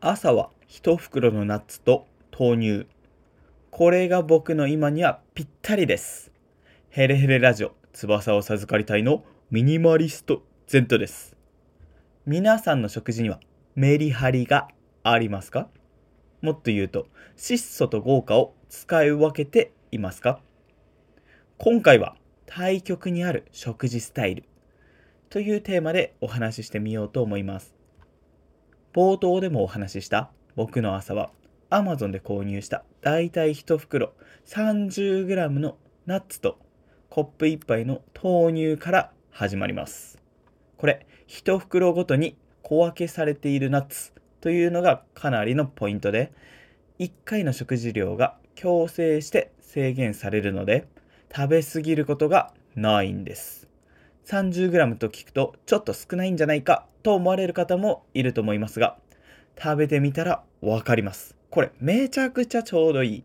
朝は一袋のナッツと豆乳。これが僕の今にはぴったりです。ヘレヘレラジオ、翼を授かりたいのミニマリストゼントです。皆さんの食事にはメリハリがありますか？もっと言うと、質素と豪華を使い分けていますか？今回は対極にある食事スタイルというテーマでお話ししてみようと思います。冒頭でもお話しした僕の朝は Amazon で購入しただいたい1袋 30g のナッツとコップ1杯の豆乳から始まります。これ1袋ごとに小分けされているナッツというのがかなりのポイントで1回の食事量が強制して制限されるので食べ過ぎることがないんです。30g と聞くとちょっと少ないんじゃないかと思われる方もいると思いますが食べてみたらわかります。これめちゃくちゃちょうどいい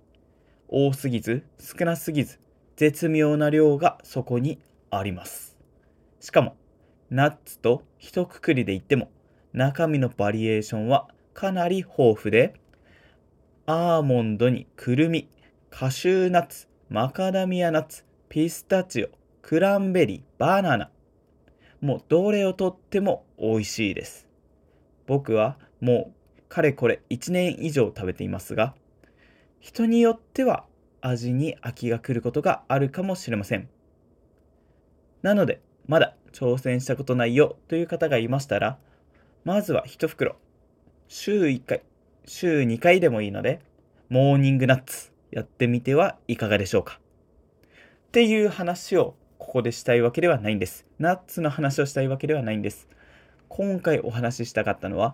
多すぎず少なすぎず絶妙な量がそこにあります。しかもナッツと一括りで言っても中身のバリエーションはかなり豊富でアーモンドにくるみカシューナッツマカダミアナッツピスタチオクランベリーバナナもうどれをとっても美味しいです。僕はもうかれこれ1年以上食べていますが人によっては味に飽きが来ることがあるかもしれません。なのでまだ挑戦したことないよという方がいましたらまずは1袋週1回週2回でもいいのでモーニングナッツやってみてはいかがでしょうか。っていう話をここでしたいわけではないんです。ナッツの話をしたいわけではないんです。今回お話ししたかったのは、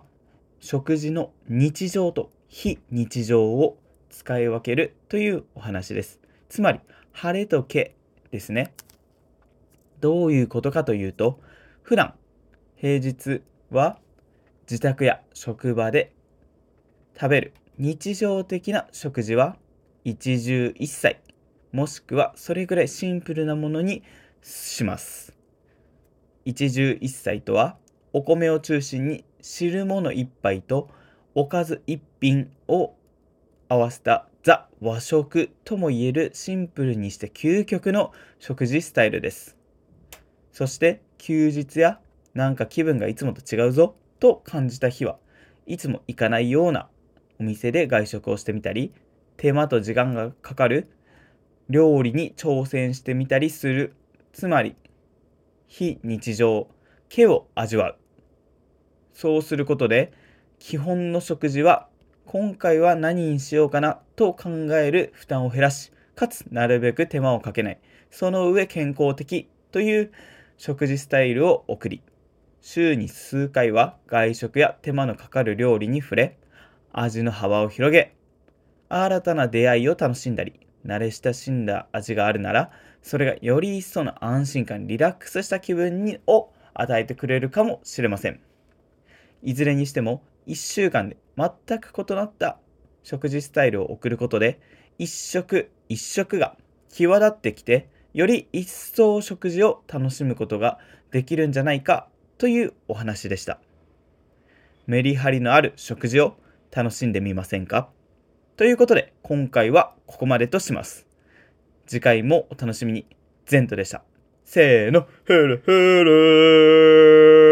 食事の日常と非日常を使い分けるというお話です。つまり、晴れと毛ですね。どういうことかというと、普段、平日は自宅や職場で食べる日常的な食事は一汁一菜もしくはそれぐらいシンプルなものにします。一汁一菜とはお米を中心に汁物一杯とおかず一品を合わせたザ和食とも言えるシンプルにして究極の食事スタイルです。そして休日やなんか気分がいつもと違うぞと感じた日はいつも行かないようなお店で外食をしてみたり手間と時間がかかる料理に挑戦してみたりするつまり非日常毛を味わう。そうすることで基本の食事は今回は何にしようかなと考える負担を減らしかつなるべく手間をかけない。その上健康的という食事スタイルを送り週に数回は外食や手間のかかる料理に触れ味の幅を広げ新たな出会いを楽しんだり慣れ親しんだ味があるならそれがより一層の安心感リラックスした気分にを与えてくれるかもしれません。いずれにしても1週間で全く異なった食事スタイルを送ることで一食一食が際立ってきてより一層食事を楽しむことができるんじゃないかというお話でした。メリハリのある食事を楽しんでみませんか？ということで、今回はここまでとします。次回もお楽しみに。ゼントでした。せーの、ヘルヘル